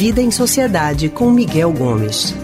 Vida em Sociedade com Miguel Gomes.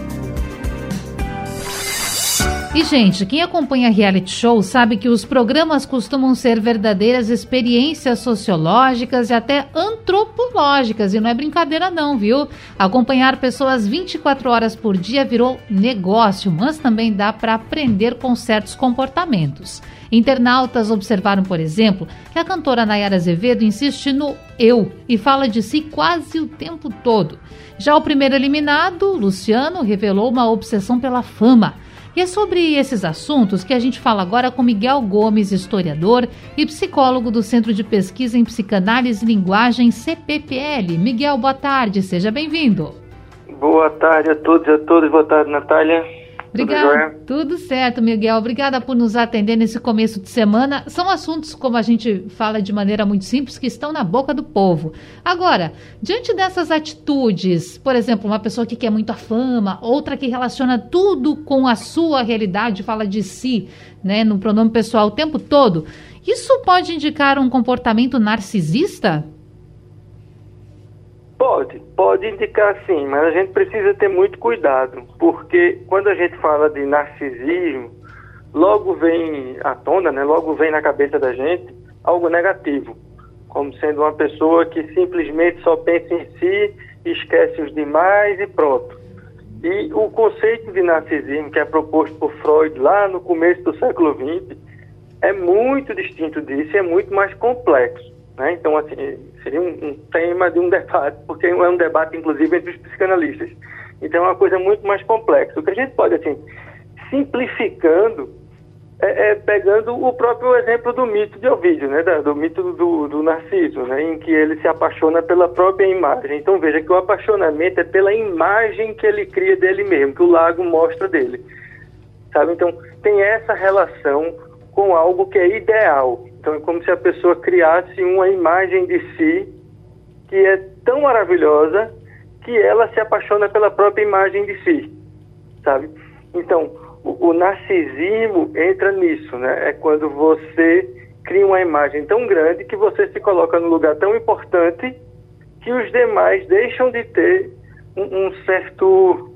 E, gente, quem acompanha reality show sabe que os programas costumam ser verdadeiras experiências sociológicas e até antropológicas. E não é brincadeira, não, viu? Acompanhar pessoas 24 horas por dia virou negócio, mas também dá para aprender com certos comportamentos. Internautas observaram, por exemplo, que a cantora Nayara Azevedo insiste no eu e fala de si quase o tempo todo. Já o primeiro eliminado, Luciano, revelou uma obsessão pela fama. E é sobre esses assuntos que a gente fala agora com Miguel Gomes, historiador e psicólogo do Centro de Pesquisa em Psicanálise e Linguagem CPPL. Miguel, boa tarde, seja bem-vindo. Boa tarde a todos e a todas. Boa tarde, Natália. Obrigada. Tudo, Tudo, certo, Miguel. Obrigada por nos atender nesse começo de semana. São assuntos, como a gente fala de maneira muito simples, que estão na boca do povo. Agora, diante dessas atitudes, por exemplo, uma pessoa que quer muito a fama, outra que relaciona tudo com a sua realidade, fala de si, né, no pronome pessoal o tempo todo, isso pode indicar um comportamento narcisista? Pode, pode indicar sim, mas a gente precisa ter muito cuidado, porque quando a gente fala de narcisismo, logo vem à tona, né, logo vem na cabeça da gente algo negativo, como sendo uma pessoa que simplesmente só pensa em si, esquece os demais e pronto. E o conceito de narcisismo que é proposto por Freud lá no começo do século XX é muito distinto disso é muito mais complexo. Né? Então, assim, seria um, um, tema de um debate, porque é um debate, inclusive, entre os psicanalistas. Então, é uma coisa muito mais complexa. O que a gente pode, assim, simplificando, é, é pegando o próprio exemplo do mito de Ovídio, né? do mito do, do Narciso, né? em que ele se apaixona pela própria imagem. Então, veja que o apaixonamento é pela imagem que ele cria dele mesmo, que o lago mostra dele. Sabe? Então, tem essa relação com algo que é ideal. Então é como se a pessoa criasse uma imagem de si que é tão maravilhosa que ela se apaixona pela própria imagem de si, sabe? Então, o, o narcisismo entra nisso, né? É quando você cria uma imagem tão grande que você se coloca num lugar tão importante que os demais deixam de ter um, um certo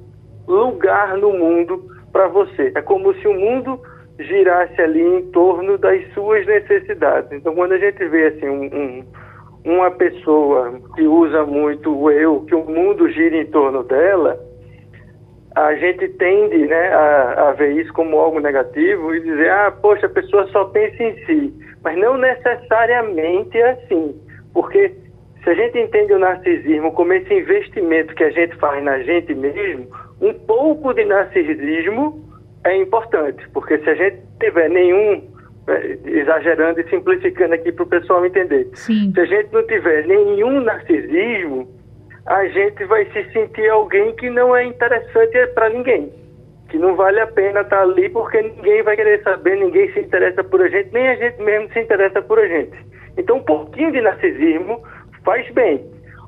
lugar no mundo para você. É como se o mundo girasse ali em torno das suas necessidades. Então, quando a gente vê assim um, um, uma pessoa que usa muito o eu, que o mundo gira em torno dela, a gente tende né, a, a ver isso como algo negativo e dizer, ah, poxa, a pessoa só pensa em si. Mas não necessariamente é assim, porque se a gente entende o narcisismo como esse investimento que a gente faz na gente mesmo, um pouco de narcisismo é importante, porque se a gente tiver nenhum, é, exagerando e simplificando aqui para o pessoal entender, Sim. se a gente não tiver nenhum narcisismo, a gente vai se sentir alguém que não é interessante para ninguém, que não vale a pena estar tá ali porque ninguém vai querer saber, ninguém se interessa por a gente, nem a gente mesmo se interessa por a gente. Então, um pouquinho de narcisismo faz bem.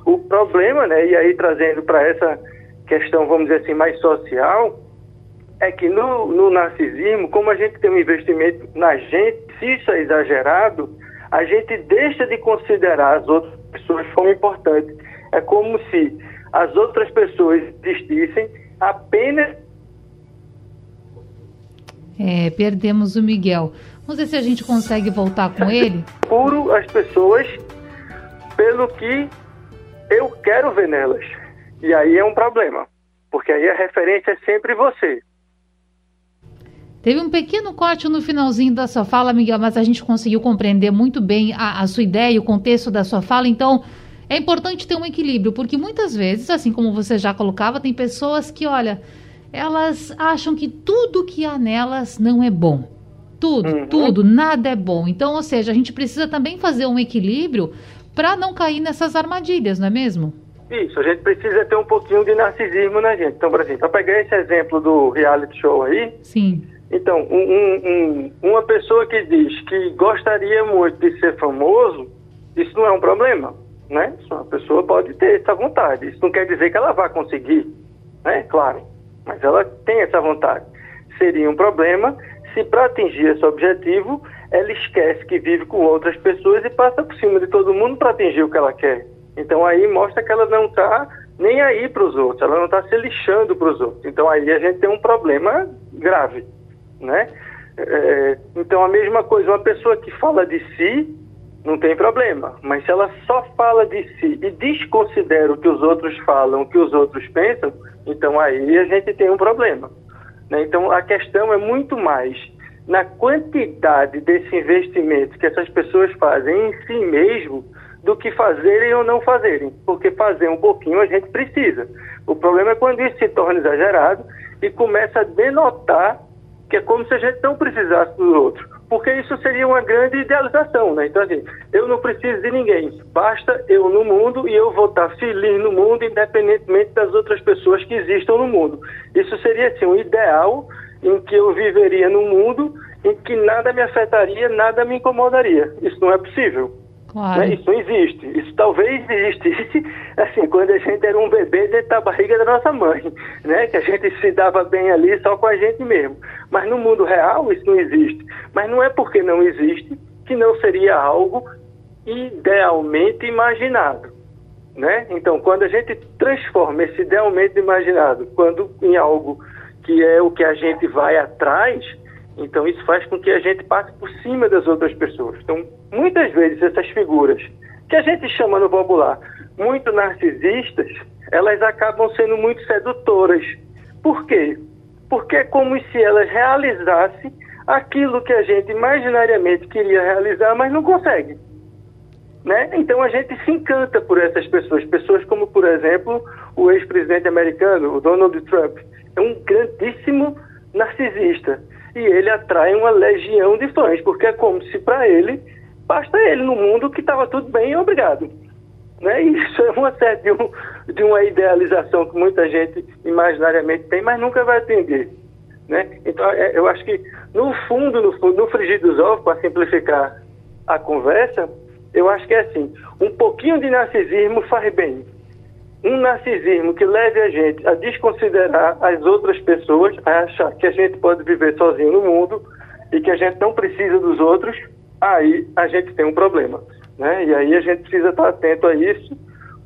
O problema, né, e aí trazendo para essa questão, vamos dizer assim, mais social, é que no, no narcisismo, como a gente tem um investimento na gente, se isso é exagerado, a gente deixa de considerar as outras pessoas como importantes. É como se as outras pessoas existissem apenas. É, perdemos o Miguel. Vamos ver se a gente consegue voltar com ele. Puro as pessoas pelo que eu quero ver nelas. E aí é um problema, porque aí a referência é sempre você. Teve um pequeno corte no finalzinho da sua fala, Miguel, mas a gente conseguiu compreender muito bem a, a sua ideia e o contexto da sua fala. Então, é importante ter um equilíbrio, porque muitas vezes, assim como você já colocava, tem pessoas que, olha, elas acham que tudo que há nelas não é bom. Tudo, uhum. tudo, nada é bom. Então, ou seja, a gente precisa também fazer um equilíbrio para não cair nessas armadilhas, não é mesmo? Isso, a gente precisa ter um pouquinho de narcisismo na gente. Então, por exemplo, para pegar esse exemplo do reality show aí, Sim. Então, um, um, uma pessoa que diz que gostaria muito de ser famoso, isso não é um problema, né? Uma pessoa pode ter essa vontade. Isso não quer dizer que ela vá conseguir, né? Claro, mas ela tem essa vontade. Seria um problema se para atingir esse objetivo ela esquece que vive com outras pessoas e passa por cima de todo mundo para atingir o que ela quer. Então aí mostra que ela não está nem aí para os outros, ela não está se lixando para os outros. Então aí a gente tem um problema grave, né? É, então a mesma coisa, uma pessoa que fala de si não tem problema, mas se ela só fala de si e desconsidera o que os outros falam, o que os outros pensam, então aí a gente tem um problema. Né? Então a questão é muito mais na quantidade desse investimento que essas pessoas fazem em si mesmo do que fazerem ou não fazerem, porque fazer um pouquinho a gente precisa. O problema é quando isso se torna exagerado e começa a denotar que é como se a gente não precisasse do outro, porque isso seria uma grande idealização, né? Então, assim, eu não preciso de ninguém, basta eu no mundo e eu vou estar feliz no mundo, independentemente das outras pessoas que existam no mundo. Isso seria, assim, um ideal em que eu viveria num mundo em que nada me afetaria, nada me incomodaria. Isso não é possível. Claro. Né? Isso não existe. Isso talvez existisse, assim, quando a gente era um bebê dentro da barriga da nossa mãe, né? Que a gente se dava bem ali só com a gente mesmo. Mas no mundo real isso não existe. Mas não é porque não existe que não seria algo idealmente imaginado, né? Então, quando a gente transforma esse idealmente imaginado quando em algo que é o que a gente vai atrás, então isso faz com que a gente passe por cima das outras pessoas. Então, muitas vezes essas figuras que a gente chama no popular muito narcisistas, elas acabam sendo muito sedutoras. Por quê? Porque é como se elas realizassem aquilo que a gente imaginariamente queria realizar, mas não consegue. Né? Então a gente se encanta por essas pessoas, pessoas como, por exemplo, o ex-presidente americano, o Donald Trump, é um grandíssimo narcisista e ele atrai uma legião de fãs, porque é como se para ele basta ele no mundo que estava tudo bem, obrigado. Né? Isso é uma série de, um, de uma idealização que muita gente imaginariamente tem, mas nunca vai atender. Né? Então, é, eu acho que, no fundo, no, no frigir dos ovos, para simplificar a conversa, eu acho que é assim: um pouquinho de narcisismo faz bem um narcisismo que leve a gente a desconsiderar as outras pessoas, a achar que a gente pode viver sozinho no mundo e que a gente não precisa dos outros, aí a gente tem um problema. Né? E aí a gente precisa estar atento a isso,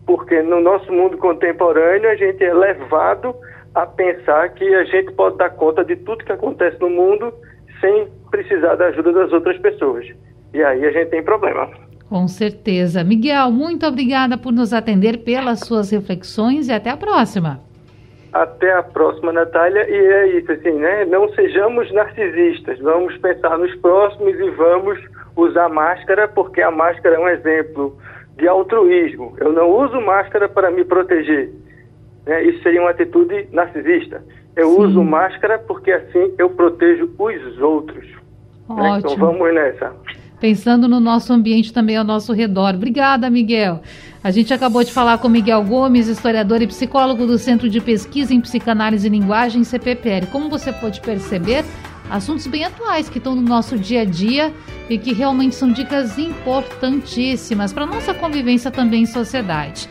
porque no nosso mundo contemporâneo a gente é levado a pensar que a gente pode dar conta de tudo que acontece no mundo sem precisar da ajuda das outras pessoas. E aí a gente tem problema. Com certeza. Miguel, muito obrigada por nos atender pelas suas reflexões e até a próxima. Até a próxima, Natália. E é isso, assim, né? Não sejamos narcisistas. Vamos pensar nos próximos e vamos usar máscara, porque a máscara é um exemplo de altruísmo. Eu não uso máscara para me proteger. Né? Isso seria uma atitude narcisista. Eu Sim. uso máscara porque assim eu protejo os outros. Né? Então vamos nessa pensando no nosso ambiente também ao nosso redor. Obrigada, Miguel. A gente acabou de falar com Miguel Gomes, historiador e psicólogo do Centro de Pesquisa em Psicanálise e Linguagem, CPPL. Como você pode perceber, assuntos bem atuais que estão no nosso dia a dia e que realmente são dicas importantíssimas para nossa convivência também em sociedade.